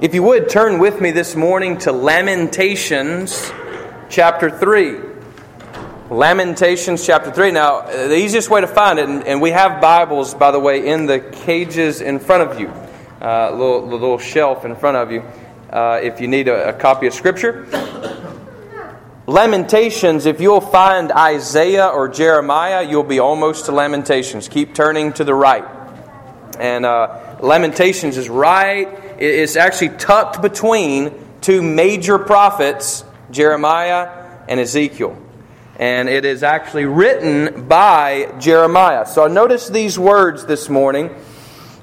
If you would, turn with me this morning to Lamentations chapter 3. Lamentations chapter 3. Now, the easiest way to find it, and we have Bibles, by the way, in the cages in front of you, uh, little, little shelf in front of you, uh, if you need a, a copy of Scripture. Lamentations, if you'll find Isaiah or Jeremiah, you'll be almost to Lamentations. Keep turning to the right. And uh, Lamentations is right, it's actually tucked between two major prophets, Jeremiah and Ezekiel. And it is actually written by Jeremiah. So notice these words this morning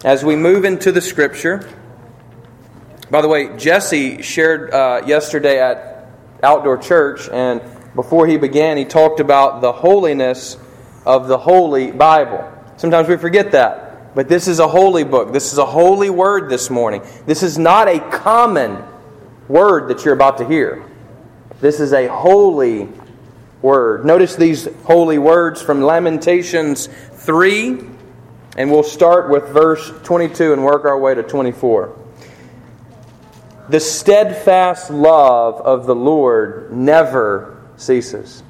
as we move into the scripture. By the way, Jesse shared uh, yesterday at outdoor church, and before he began, he talked about the holiness of the Holy Bible. Sometimes we forget that. But this is a holy book. This is a holy word this morning. This is not a common word that you're about to hear. This is a holy word. Notice these holy words from Lamentations 3, and we'll start with verse 22 and work our way to 24. The steadfast love of the Lord never ceases.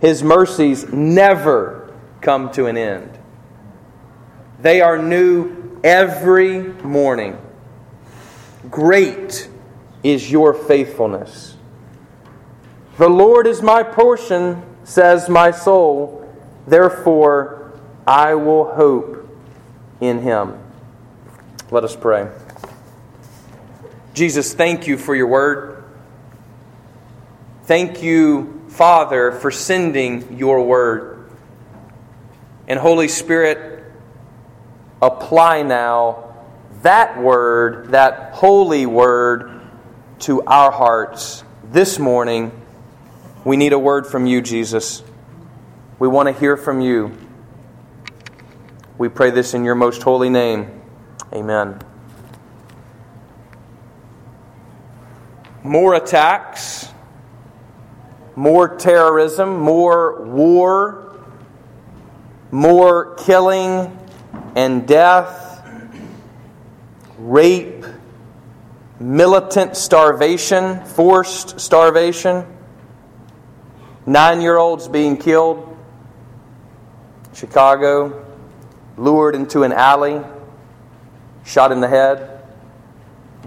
His mercies never come to an end. They are new every morning. Great is your faithfulness. The Lord is my portion, says my soul. Therefore, I will hope in him. Let us pray. Jesus, thank you for your word. Thank you, Father, for sending your word. And Holy Spirit, apply now that word, that holy word, to our hearts this morning. We need a word from you, Jesus. We want to hear from you. We pray this in your most holy name. Amen. more attacks, more terrorism, more war, more killing and death, rape, militant starvation, forced starvation, nine year olds being killed, Chicago, lured into an alley, shot in the head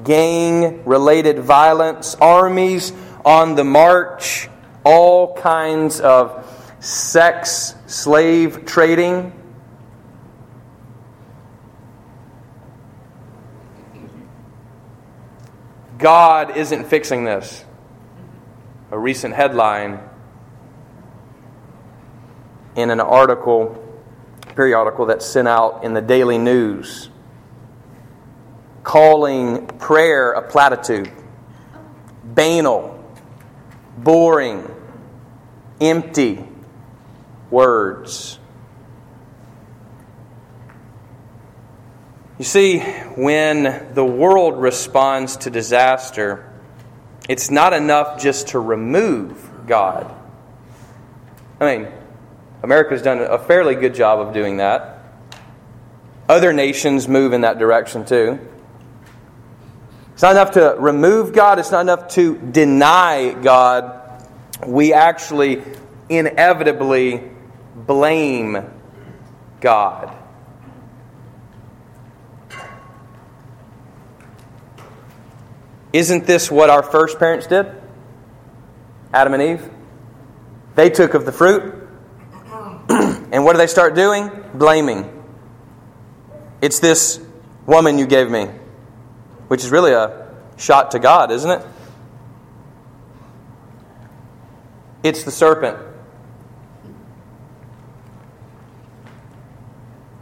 gang related violence, armies on the march, all kinds of sex slave trading. God isn't fixing this. A recent headline in an article, periodical that's sent out in the Daily News calling prayer a platitude, banal, boring, empty words. You see, when the world responds to disaster, it's not enough just to remove God. I mean, America's done a fairly good job of doing that. Other nations move in that direction too. It's not enough to remove God, it's not enough to deny God. We actually inevitably blame God. Isn't this what our first parents did? Adam and Eve? They took of the fruit. and what do they start doing? Blaming. It's this woman you gave me which is really a shot to God, isn't it? It's the serpent.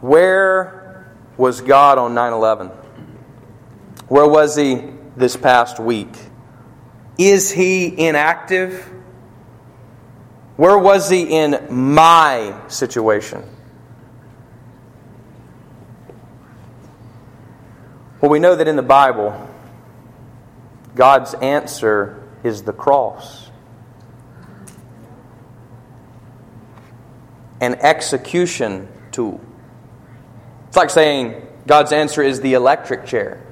Where was God on 9 11? Where was he this past week? Is he inactive? Where was he in my situation? Well, we know that in the Bible, God's answer is the cross. An execution tool. It's like saying God's answer is the electric chair.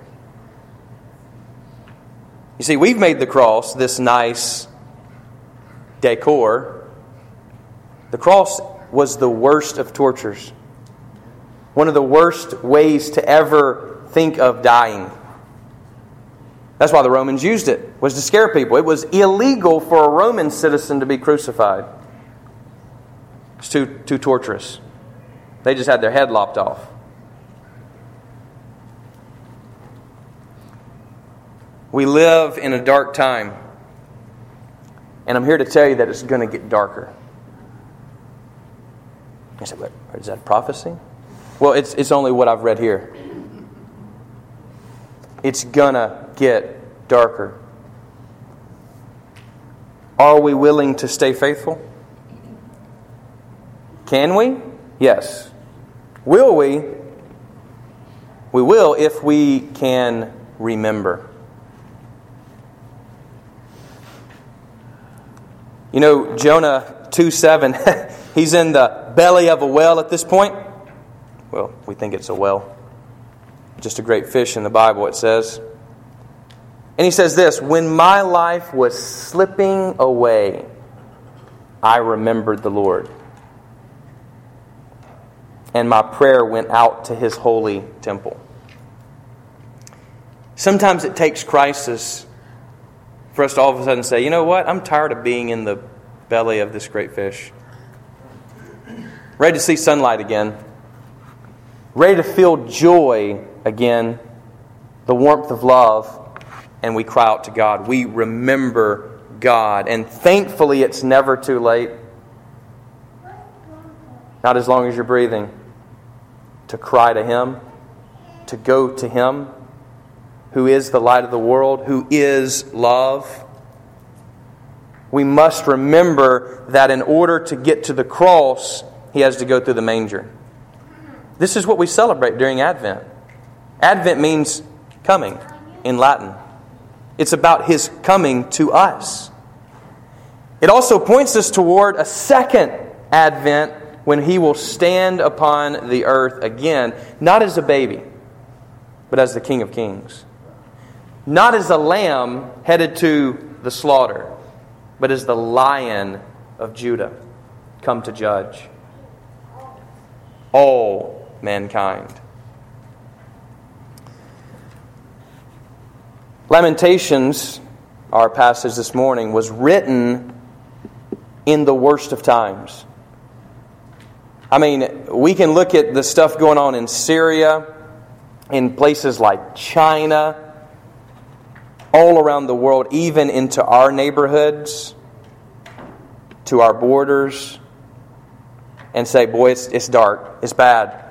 You see, we've made the cross this nice decor. The cross was the worst of tortures, one of the worst ways to ever think of dying. That's why the Romans used it, was to scare people. It was illegal for a Roman citizen to be crucified. It's too, too torturous. They just had their head lopped off. We live in a dark time. And I'm here to tell you that it's going to get darker. I said, is that prophecy? Well, it's, it's only what I've read here. It's going to get darker. Are we willing to stay faithful? Can we? Yes. Will we? We will if we can remember. You know, Jonah 2 7, he's in the belly of a well at this point. Well, we think it's a well. Just a great fish in the Bible, it says. And he says this When my life was slipping away, I remembered the Lord. And my prayer went out to his holy temple. Sometimes it takes crisis for us to all of a sudden say, you know what? I'm tired of being in the belly of this great fish. Ready to see sunlight again. Ready to feel joy again. The warmth of love. And we cry out to God. We remember God. And thankfully, it's never too late. Not as long as you're breathing. To cry to Him. To go to Him who is the light of the world, who is love. We must remember that in order to get to the cross, he has to go through the manger. This is what we celebrate during Advent. Advent means coming in Latin, it's about his coming to us. It also points us toward a second Advent when he will stand upon the earth again, not as a baby, but as the King of Kings not as a lamb headed to the slaughter, but as the lion of Judah come to judge all mankind. Lamentations, our passage this morning, was written in the worst of times. I mean, we can look at the stuff going on in Syria, in places like China, all around the world, even into our neighborhoods, to our borders, and say, Boy, it's, it's dark, it's bad.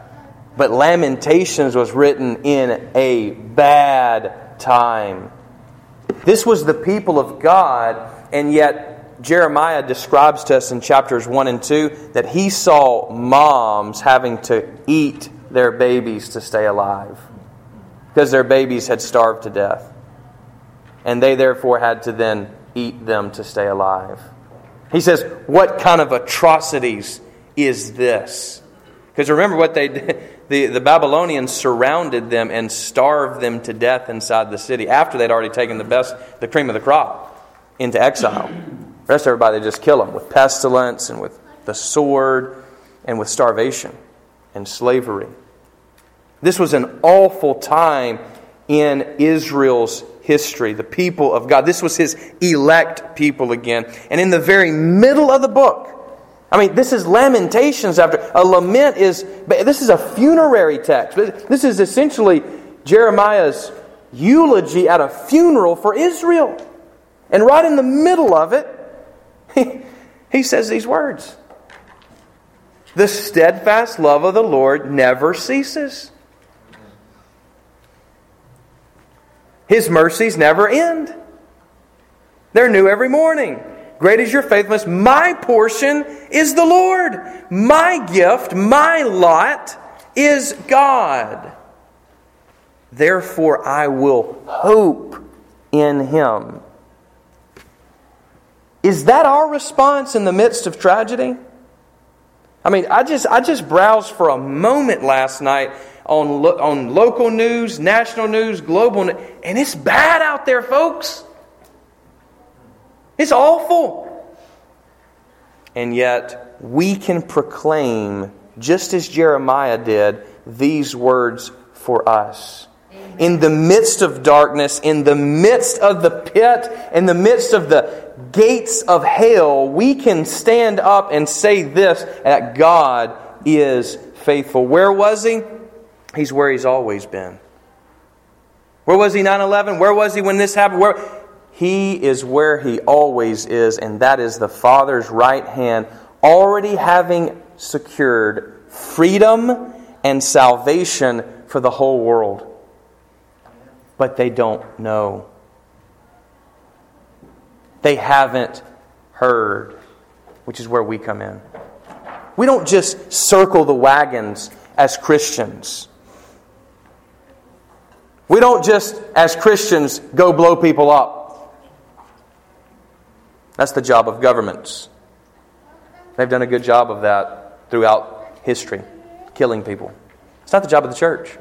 But Lamentations was written in a bad time. This was the people of God, and yet Jeremiah describes to us in chapters 1 and 2 that he saw moms having to eat their babies to stay alive because their babies had starved to death and they therefore had to then eat them to stay alive. He says, What kind of atrocities is this? Because remember what they did. The, the Babylonians surrounded them and starved them to death inside the city after they'd already taken the best, the cream of the crop into exile. The rest of everybody, just kill them with pestilence and with the sword and with starvation and slavery. This was an awful time in Israel's history, the people of God. This was his elect people again. And in the very middle of the book, I mean, this is Lamentations after a lament is this is a funerary text. This is essentially Jeremiah's eulogy at a funeral for Israel. And right in the middle of it, he, he says these words. The steadfast love of the Lord never ceases. His mercies never end. They're new every morning. Great is your faithfulness. My portion is the Lord. My gift, my lot is God. Therefore, I will hope in Him. Is that our response in the midst of tragedy? I mean, I just, I just browsed for a moment last night on, lo- on local news, national news, global news, and it's bad out there, folks. It's awful. And yet, we can proclaim, just as Jeremiah did, these words for us. In the midst of darkness, in the midst of the pit, in the midst of the gates of hell, we can stand up and say this that God is faithful. Where was he? He's where he's always been. Where was he 9 11? Where was he when this happened? Where? He is where he always is, and that is the Father's right hand, already having secured freedom and salvation for the whole world. But they don't know. They haven't heard, which is where we come in. We don't just circle the wagons as Christians. We don't just, as Christians, go blow people up. That's the job of governments. They've done a good job of that throughout history, killing people. It's not the job of the church.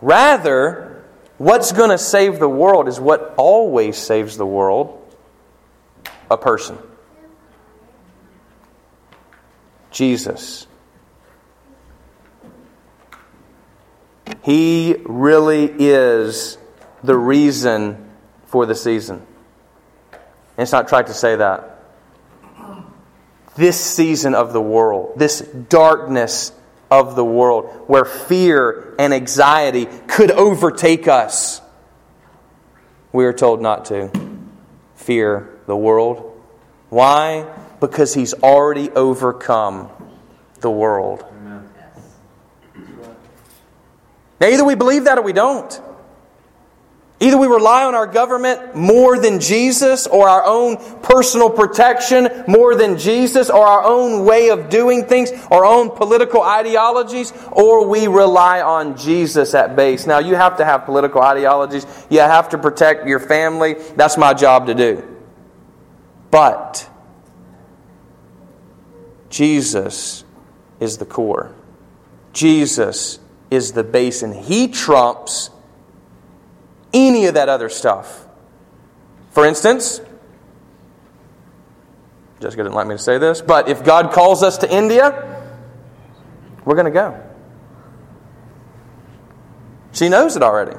Rather, what's going to save the world is what always saves the world a person Jesus. He really is the reason for the season. And it's not tried to say that. This season of the world, this darkness of the world, where fear and anxiety could overtake us, we are told not to fear the world. Why? Because He's already overcome the world. Now, either we believe that or we don't. Either we rely on our government more than Jesus, or our own personal protection more than Jesus, or our own way of doing things, our own political ideologies, or we rely on Jesus at base. Now, you have to have political ideologies. You have to protect your family. That's my job to do. But Jesus is the core. Jesus is the base, and He trumps any of that other stuff. For instance, Jessica didn't like me to say this, but if God calls us to India, we're going to go. She knows it already.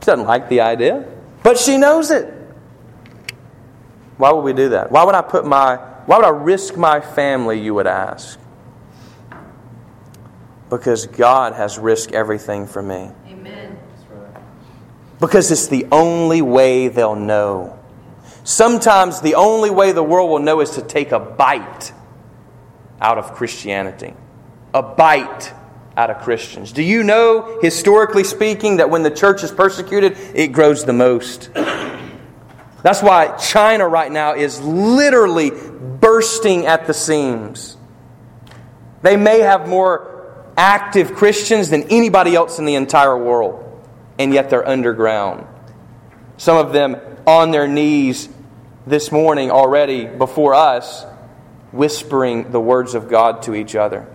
She doesn't like the idea, but she knows it. Why would we do that? Why would I put my why would I risk my family, you would ask? Because God has risked everything for me. Amen. Because it's the only way they'll know. Sometimes the only way the world will know is to take a bite out of Christianity. A bite out of Christians. Do you know, historically speaking, that when the church is persecuted, it grows the most? That's why China right now is literally bursting at the seams. They may have more active Christians than anybody else in the entire world, and yet they're underground. Some of them on their knees this morning already before us, whispering the words of God to each other.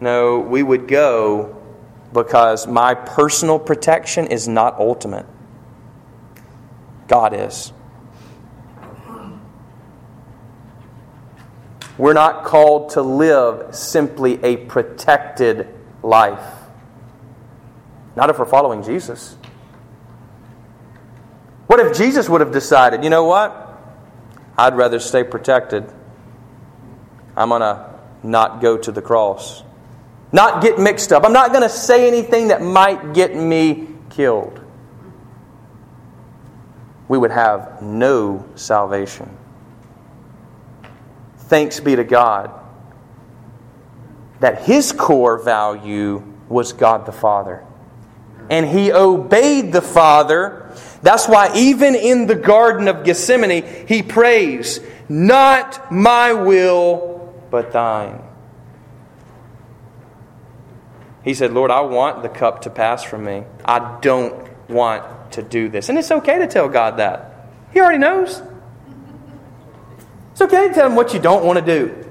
No, we would go because my personal protection is not ultimate. God is. We're not called to live simply a protected life. Not if we're following Jesus. What if Jesus would have decided, you know what? I'd rather stay protected. I'm going to not go to the cross. Not get mixed up. I'm not going to say anything that might get me killed we would have no salvation. Thanks be to God that his core value was God the Father. And he obeyed the Father. That's why, even in the Garden of Gethsemane, he prays, Not my will, but thine. He said, Lord, I want the cup to pass from me. I don't want to do this. And it's okay to tell God that. He already knows. It's okay to tell him what you don't want to do.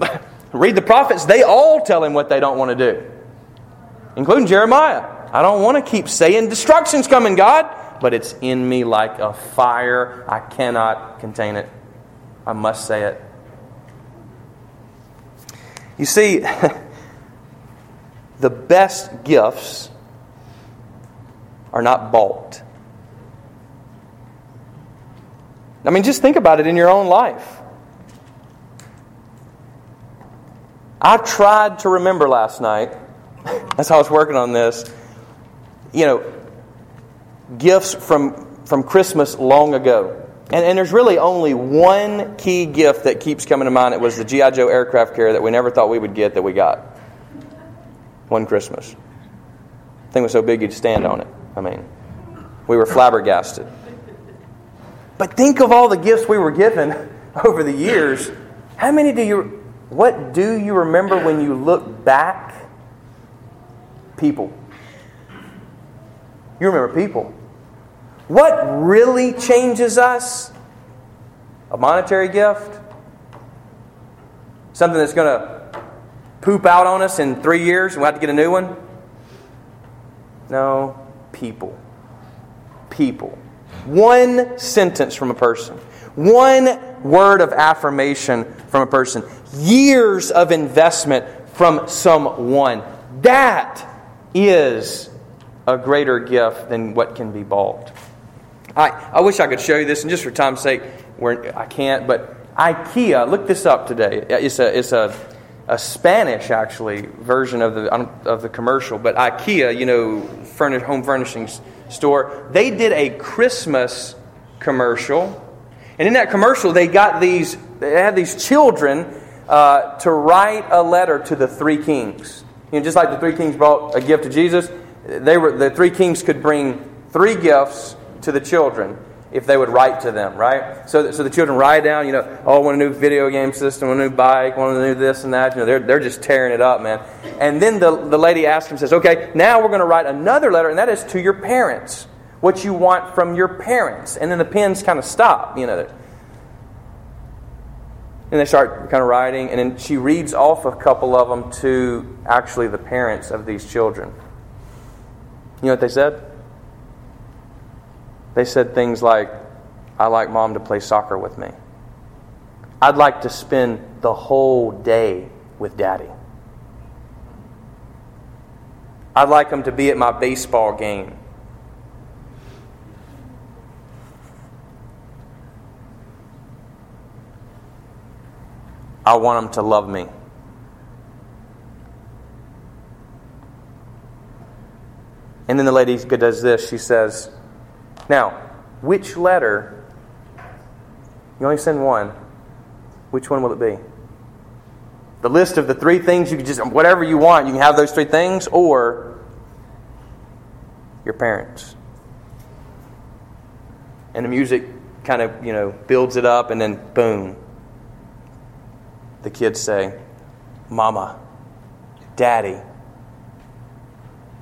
Read the prophets, they all tell him what they don't want to do, including Jeremiah. I don't want to keep saying, Destruction's coming, God. but it's in me like a fire. I cannot contain it. I must say it. You see, the best gifts are not bought. I mean, just think about it in your own life. I tried to remember last night, as I was working on this, you know, gifts from, from Christmas long ago. And, and there's really only one key gift that keeps coming to mind. It was the G.I. Joe aircraft carrier that we never thought we would get that we got. One Christmas. The thing was so big you'd stand on it. I mean, we were flabbergasted. But think of all the gifts we were given over the years. How many do you, what do you remember when you look back? People. You remember people. What really changes us? A monetary gift? Something that's going to poop out on us in three years and we'll have to get a new one? No, people. People. One sentence from a person, one word of affirmation from a person, years of investment from someone. That is a greater gift than what can be bought. I, I wish I could show you this, and just for time's sake, where I can't, but IKEA, look this up today. It's a, it's a, a Spanish, actually, version of the, of the commercial, but IKEA, you know, furnish, home furnishings store, they did a Christmas commercial. And in that commercial, they got these, they had these children uh, to write a letter to the three kings. You know, just like the three kings brought a gift to Jesus, they were, the three kings could bring three gifts to the children if they would write to them, right? So, so the children write down, you know, oh, I want a new video game system, a new bike, want a new this and that. You know, they're, they're just tearing it up, man. And then the, the lady asks him, says, okay, now we're going to write another letter, and that is to your parents. What you want from your parents. And then the pens kind of stop, you know. And they start kind of writing, and then she reads off a couple of them to actually the parents of these children. You know what they said? They said things like, I like mom to play soccer with me. I'd like to spend the whole day with daddy. I'd like him to be at my baseball game. I want him to love me. And then the lady does this. She says, Now, which letter, you only send one, which one will it be? The list of the three things you can just, whatever you want, you can have those three things, or your parents. And the music kind of, you know, builds it up, and then boom. The kids say, Mama, Daddy.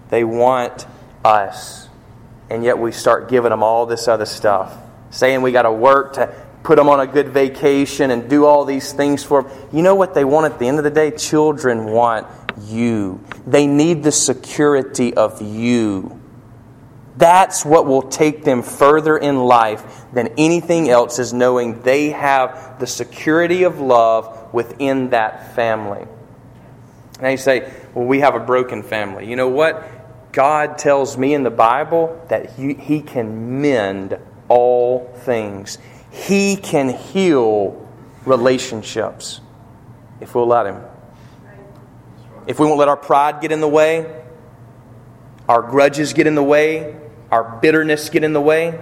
They want us. And yet we start giving them all this other stuff, saying we got to work to put them on a good vacation and do all these things for them. You know what they want at the end of the day? Children want you. They need the security of you. That's what will take them further in life than anything else, is knowing they have the security of love within that family. Now you say, well, we have a broken family. You know what? God tells me in the Bible that he, he can mend all things. He can heal relationships if we'll let Him. If we won't let our pride get in the way, our grudges get in the way, our bitterness get in the way.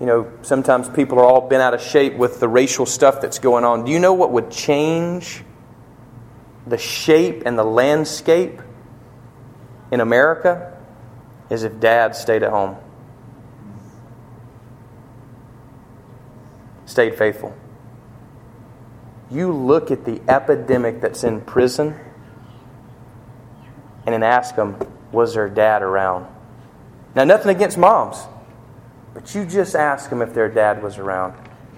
You know, sometimes people are all bent out of shape with the racial stuff that's going on. Do you know what would change the shape and the landscape in America? Is if dad stayed at home, stayed faithful. You look at the epidemic that's in prison and then ask them, was their dad around? Now, nothing against moms. But you just ask them if their dad was around,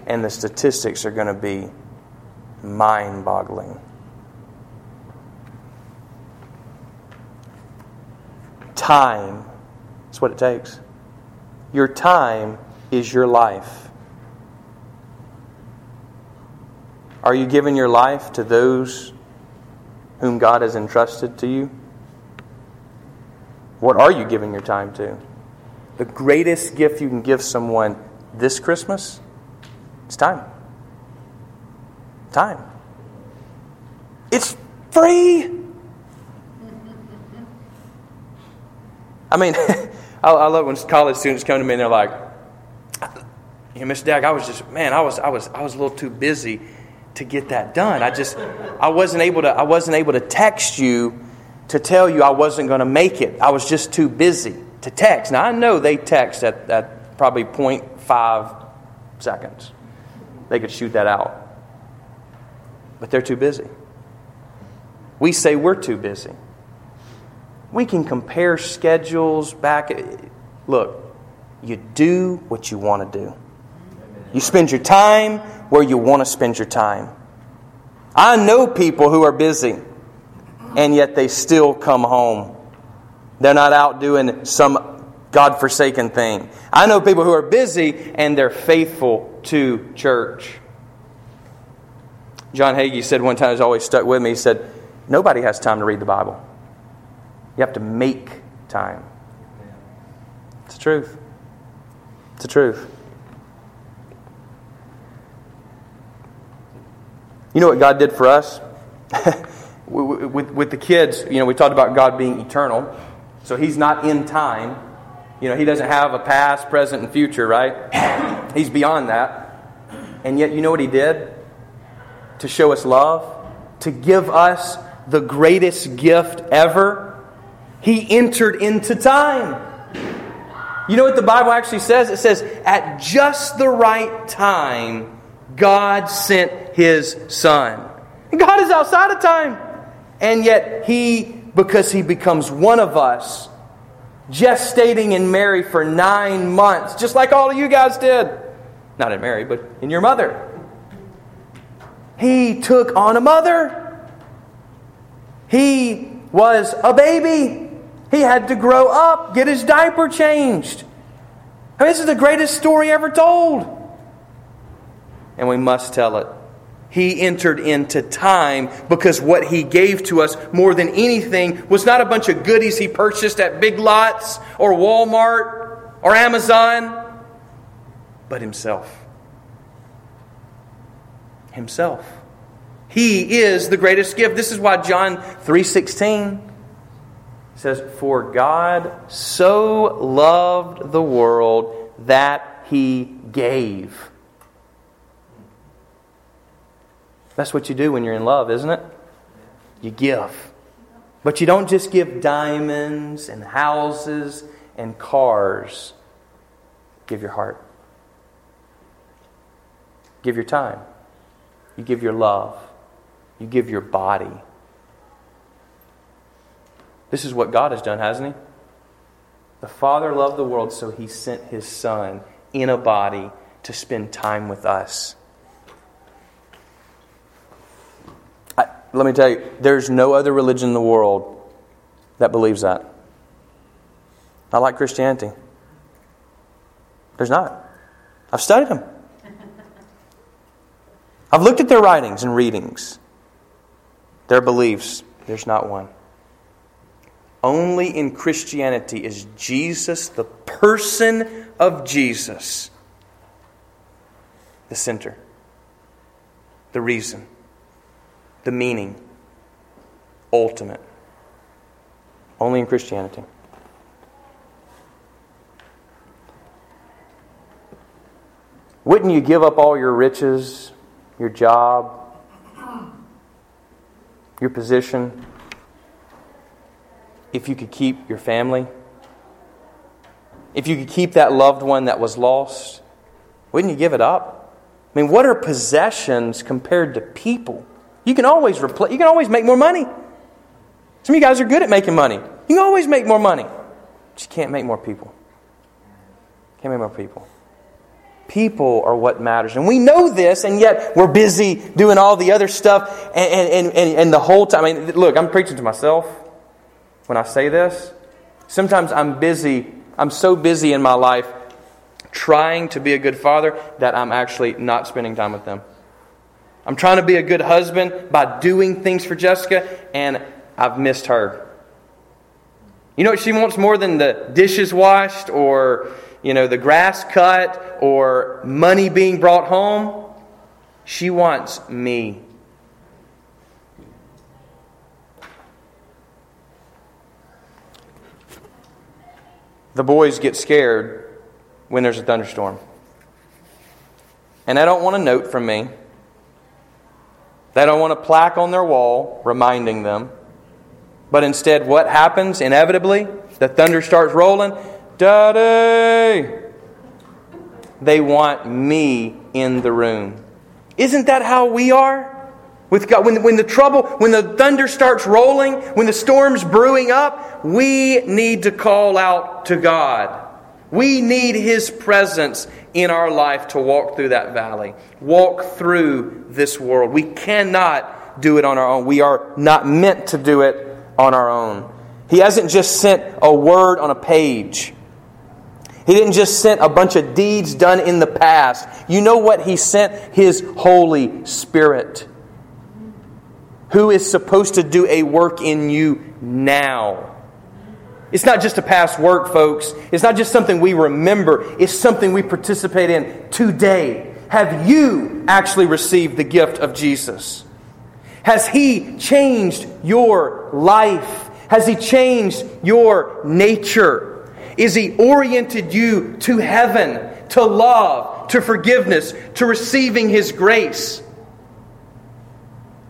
and the statistics are going to be mind boggling. time. That's what it takes. Your time is your life. Are you giving your life to those whom God has entrusted to you? What are you giving your time to? The greatest gift you can give someone this Christmas is time. Time. It's free. I mean, I, I love when college students come to me and they're like, you know, Mr. Dag, I was just, man, I was, I was, I was a little too busy to get that done. I just, I wasn't able to, I wasn't able to text you to tell you I wasn't going to make it. I was just too busy to text. Now I know they text at, at probably 0.5 seconds. They could shoot that out. But they're too busy. We say we're too busy. We can compare schedules back. Look, you do what you want to do. You spend your time where you want to spend your time. I know people who are busy and yet they still come home. They're not out doing some God forsaken thing. I know people who are busy and they're faithful to church. John Hagee said one time, has always stuck with me, he said, Nobody has time to read the Bible. You have to make time. It's the truth. It's the truth. You know what God did for us? with, with, with, the kids, you know, we talked about God being eternal. So He's not in time. You know, He doesn't have a past, present, and future, right? He's beyond that. And yet, you know what He did? To show us love, to give us the greatest gift ever, he entered into time. You know what the Bible actually says? It says, at just the right time, God sent his son. God is outside of time. And yet, he, because he becomes one of us, gestating in Mary for nine months, just like all of you guys did. Not in Mary, but in your mother. He took on a mother. He was a baby. He had to grow up, get his diaper changed. I mean, this is the greatest story ever told. And we must tell it. He entered into time because what he gave to us more than anything was not a bunch of goodies he purchased at Big Lots or Walmart or Amazon, but himself. Himself. He is the greatest gift. This is why John 3:16 says, "For God so loved the world that he gave." That's what you do when you're in love, isn't it? You give. But you don't just give diamonds and houses and cars. Give your heart. Give your time. You give your love. You give your body. This is what God has done, hasn't He? The Father loved the world, so He sent His Son in a body to spend time with us. Let me tell you, there's no other religion in the world that believes that. Not like Christianity. There's not. I've studied them. I've looked at their writings and readings their beliefs, there's not one. Only in Christianity is Jesus, the person of Jesus, the center, the reason, the meaning, ultimate. Only in Christianity. Wouldn't you give up all your riches, your job, your position, if you could keep your family, if you could keep that loved one that was lost, wouldn't you give it up? I mean, what are possessions compared to people? You can always replace, you can always make more money. Some of you guys are good at making money. You can always make more money. But you can't make more people. Can't make more people. People are what matters. And we know this, and yet we're busy doing all the other stuff. And, and, and, and the whole time, I mean, look, I'm preaching to myself when I say this. Sometimes I'm busy, I'm so busy in my life trying to be a good father that I'm actually not spending time with them. I'm trying to be a good husband by doing things for Jessica, and I've missed her. You know what she wants more than the dishes washed or, you know, the grass cut or money being brought home? She wants me. The boys get scared when there's a thunderstorm. And I don't want a note from me. They don't want a plaque on their wall reminding them. But instead, what happens inevitably? The thunder starts rolling. Daddy! They want me in the room. Isn't that how we are? With God, when, when the trouble, when the thunder starts rolling, when the storm's brewing up, we need to call out to God. We need His presence in our life to walk through that valley, walk through this world. We cannot do it on our own. We are not meant to do it on our own. He hasn't just sent a word on a page. He didn't just send a bunch of deeds done in the past. You know what? He sent His Holy Spirit, who is supposed to do a work in you now. It's not just a past work, folks. It's not just something we remember, it's something we participate in today. Have you actually received the gift of Jesus? Has He changed your life? Has He changed your nature? Is He oriented you to heaven, to love, to forgiveness, to receiving His grace?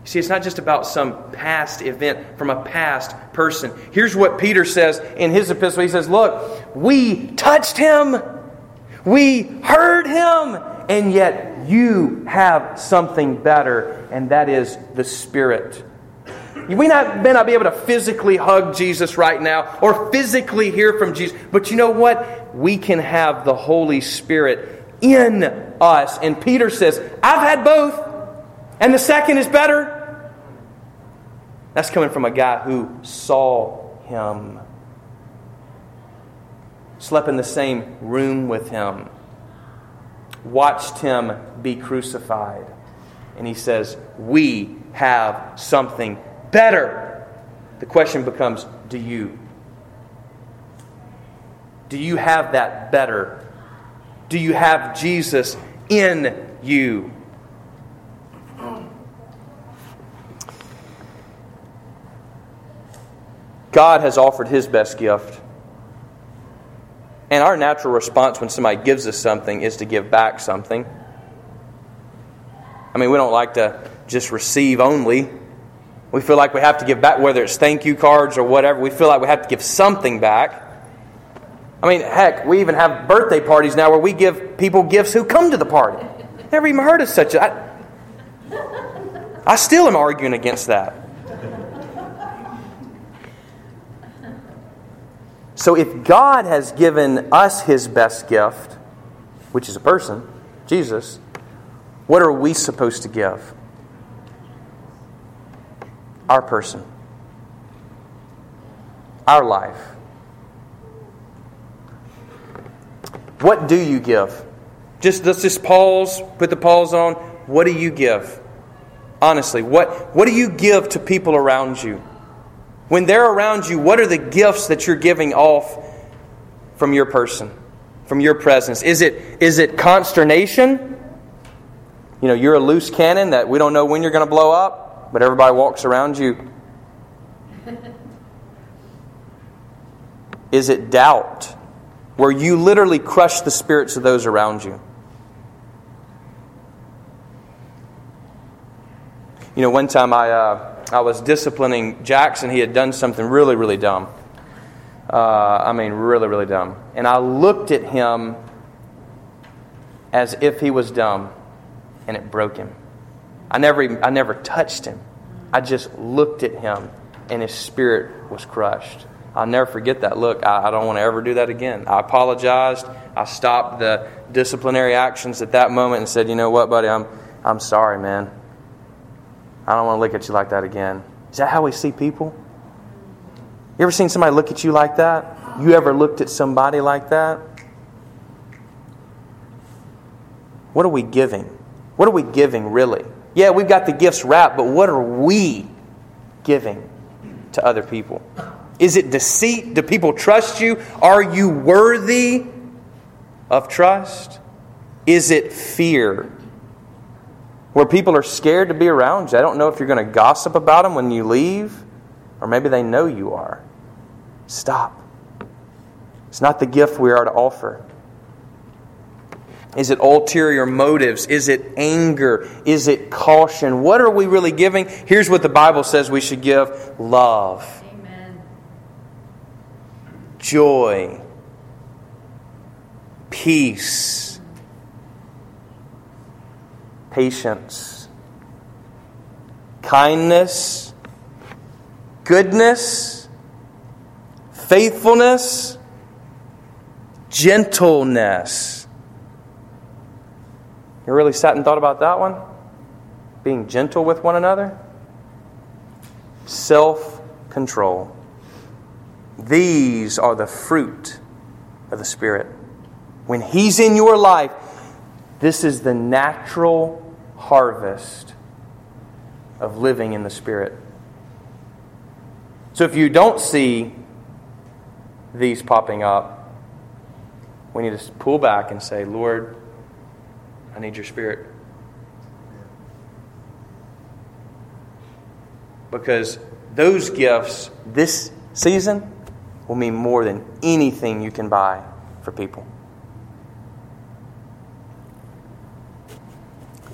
See, it's not just about some past event from a past person. Here's what Peter says in his epistle. He says, Look, we touched him, we heard him, and yet you have something better, and that is the Spirit. May not, may not be able to physically hug Jesus right now or physically hear from Jesus, but you know what? We can have the Holy Spirit in us. And Peter says, I've had both, and the second is better. That's coming from a guy who saw him, slept in the same room with him, watched him be crucified. And he says, We have something better. The question becomes do you? Do you have that better? Do you have Jesus in you? God has offered His best gift. And our natural response when somebody gives us something is to give back something. I mean, we don't like to just receive only. We feel like we have to give back, whether it's thank you cards or whatever. We feel like we have to give something back. I mean, heck, we even have birthday parties now where we give people gifts who come to the party. Never even heard of such a. I, I still am arguing against that. So if God has given us his best gift, which is a person, Jesus, what are we supposed to give? Our person, our life. What do you give? Just let's just pause, put the pause on. What do you give? Honestly, what, what do you give to people around you? When they're around you, what are the gifts that you're giving off from your person, from your presence? Is it, is it consternation? You know, you're a loose cannon that we don't know when you're going to blow up, but everybody walks around you. Is it doubt, where you literally crush the spirits of those around you? You know, one time I. Uh, I was disciplining Jackson. He had done something really, really dumb. Uh, I mean, really, really dumb. And I looked at him as if he was dumb, and it broke him. I never, even, I never touched him. I just looked at him, and his spirit was crushed. I'll never forget that look. I, I don't want to ever do that again. I apologized. I stopped the disciplinary actions at that moment and said, "You know what, buddy? I'm, I'm sorry, man. I don't want to look at you like that again. Is that how we see people? You ever seen somebody look at you like that? You ever looked at somebody like that? What are we giving? What are we giving really? Yeah, we've got the gifts wrapped, but what are we giving to other people? Is it deceit? Do people trust you? Are you worthy of trust? Is it fear? Where people are scared to be around you. I don't know if you're going to gossip about them when you leave, or maybe they know you are. Stop. It's not the gift we are to offer. Is it ulterior motives? Is it anger? Is it caution? What are we really giving? Here's what the Bible says we should give love, Amen. joy, peace, patience, kindness, goodness, faithfulness, gentleness you really sat and thought about that one? Being gentle with one another? Self control. These are the fruit of the Spirit. When He's in your life, this is the natural harvest of living in the Spirit. So if you don't see these popping up, we need to pull back and say, Lord, I need your spirit. Because those gifts this season will mean more than anything you can buy for people.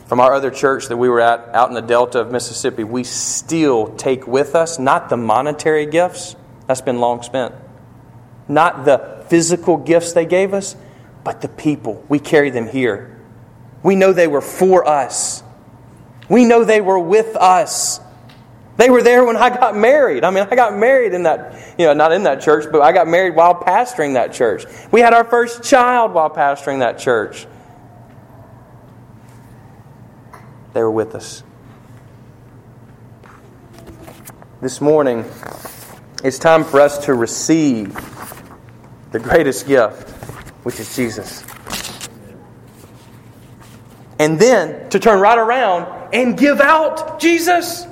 From our other church that we were at out in the Delta of Mississippi, we still take with us not the monetary gifts, that's been long spent, not the physical gifts they gave us, but the people. We carry them here. We know they were for us. We know they were with us. They were there when I got married. I mean, I got married in that, you know, not in that church, but I got married while pastoring that church. We had our first child while pastoring that church. They were with us. This morning, it's time for us to receive the greatest gift, which is Jesus and then to turn right around and give out Jesus.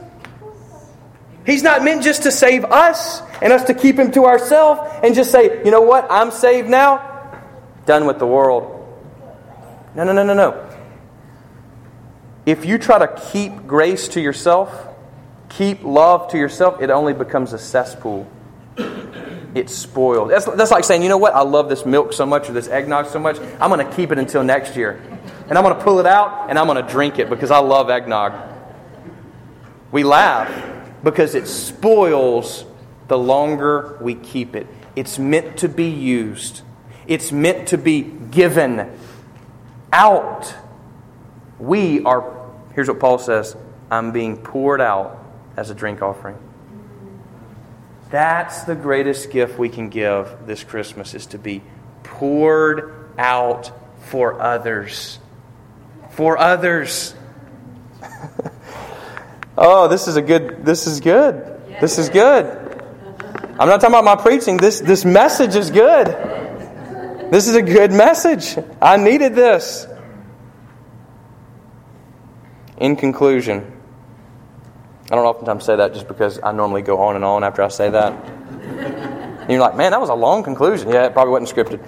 He's not meant just to save us and us to keep him to ourselves and just say, you know what, I'm saved now, done with the world. No, no, no, no, no. If you try to keep grace to yourself, keep love to yourself, it only becomes a cesspool. It's spoiled. That's, that's like saying, you know what, I love this milk so much or this eggnog so much, I'm going to keep it until next year and I'm going to pull it out and I'm going to drink it because I love eggnog. We laugh because it spoils the longer we keep it. It's meant to be used, it's meant to be given out. We are, here's what Paul says I'm being poured out as a drink offering. That's the greatest gift we can give this Christmas is to be poured out for others for others. oh, this is a good this is good. This is good. I'm not talking about my preaching. This this message is good. This is a good message. I needed this. In conclusion, I don't oftentimes say that just because I normally go on and on after I say that. And you're like, man, that was a long conclusion. Yeah, it probably wasn't scripted.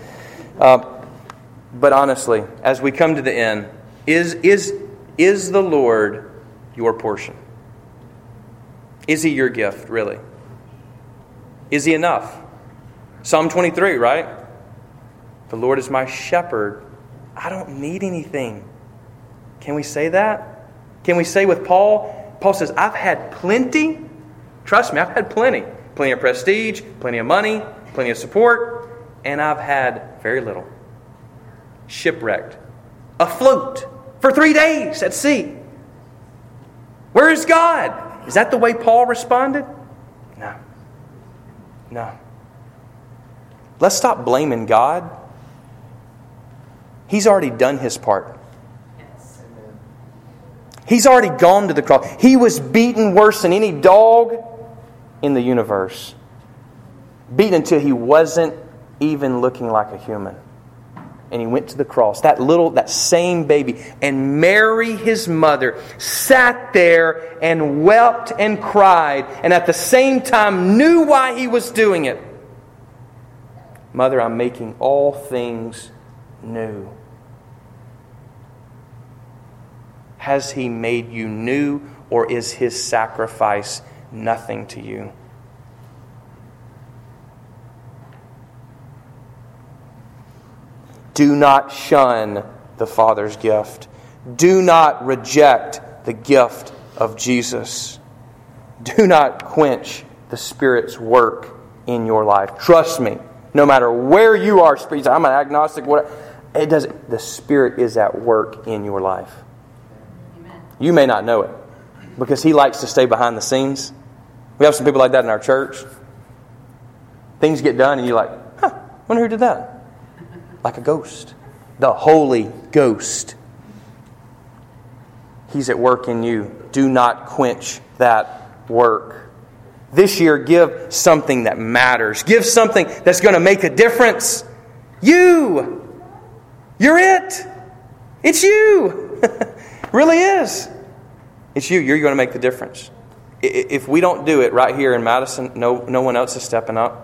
Uh, but honestly, as we come to the end, is, is, is the Lord your portion? Is He your gift, really? Is He enough? Psalm 23, right? The Lord is my shepherd. I don't need anything. Can we say that? Can we say with Paul? Paul says, I've had plenty. Trust me, I've had plenty. Plenty of prestige, plenty of money, plenty of support, and I've had very little. Shipwrecked, afloat, for three days at sea. Where is God? Is that the way Paul responded? No. No. Let's stop blaming God. He's already done his part. He's already gone to the cross. He was beaten worse than any dog in the universe. beaten until he wasn't even looking like a human. And he went to the cross, that little, that same baby. And Mary, his mother, sat there and wept and cried, and at the same time knew why he was doing it. Mother, I'm making all things new. Has he made you new, or is his sacrifice nothing to you? Do not shun the Father's gift. Do not reject the gift of Jesus. Do not quench the Spirit's work in your life. Trust me, no matter where you are, I'm an agnostic, whatever, it doesn't, the Spirit is at work in your life. You may not know it because He likes to stay behind the scenes. We have some people like that in our church. Things get done, and you're like, huh, wonder who did that? like a ghost. The Holy Ghost. He's at work in you. Do not quench that work. This year, give something that matters. Give something that's going to make a difference. You! You're it! It's you! really is. It's you. You're going to make the difference. If we don't do it right here in Madison, no, no one else is stepping up.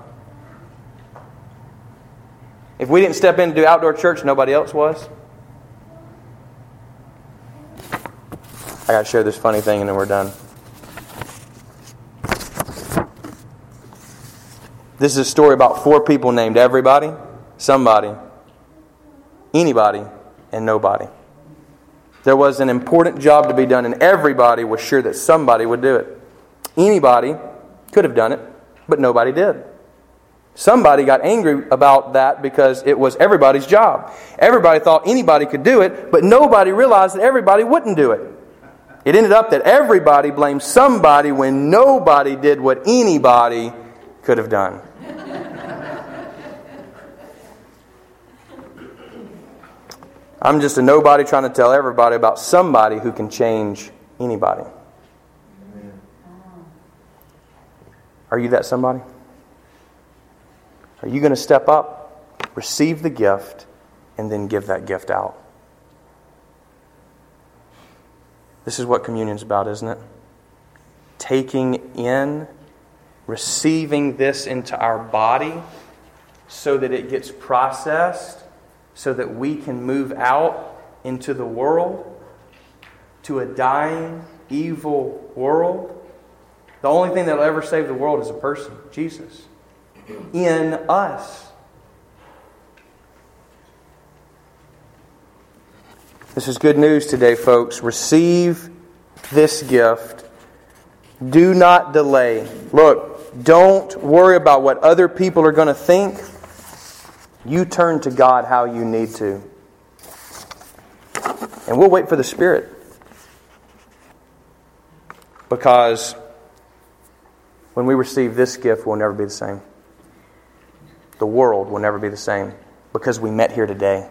If we didn't step in to do outdoor church, nobody else was. I got to share this funny thing and then we're done. This is a story about four people named everybody, somebody, anybody, and nobody. There was an important job to be done, and everybody was sure that somebody would do it. Anybody could have done it, but nobody did. Somebody got angry about that because it was everybody's job. Everybody thought anybody could do it, but nobody realized that everybody wouldn't do it. It ended up that everybody blamed somebody when nobody did what anybody could have done. I'm just a nobody trying to tell everybody about somebody who can change anybody. Are you that somebody? Are you going to step up, receive the gift, and then give that gift out? This is what communion's about, isn't it? Taking in, receiving this into our body so that it gets processed, so that we can move out into the world, to a dying, evil world. The only thing that will ever save the world is a person, Jesus in us. This is good news today, folks. Receive this gift. Do not delay. Look, don't worry about what other people are going to think. You turn to God how you need to. And we'll wait for the Spirit. Because when we receive this gift, we'll never be the same the world will never be the same because we met here today.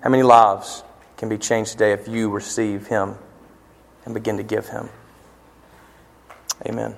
How many lives can be changed today if you receive Him and begin to give Him? Amen.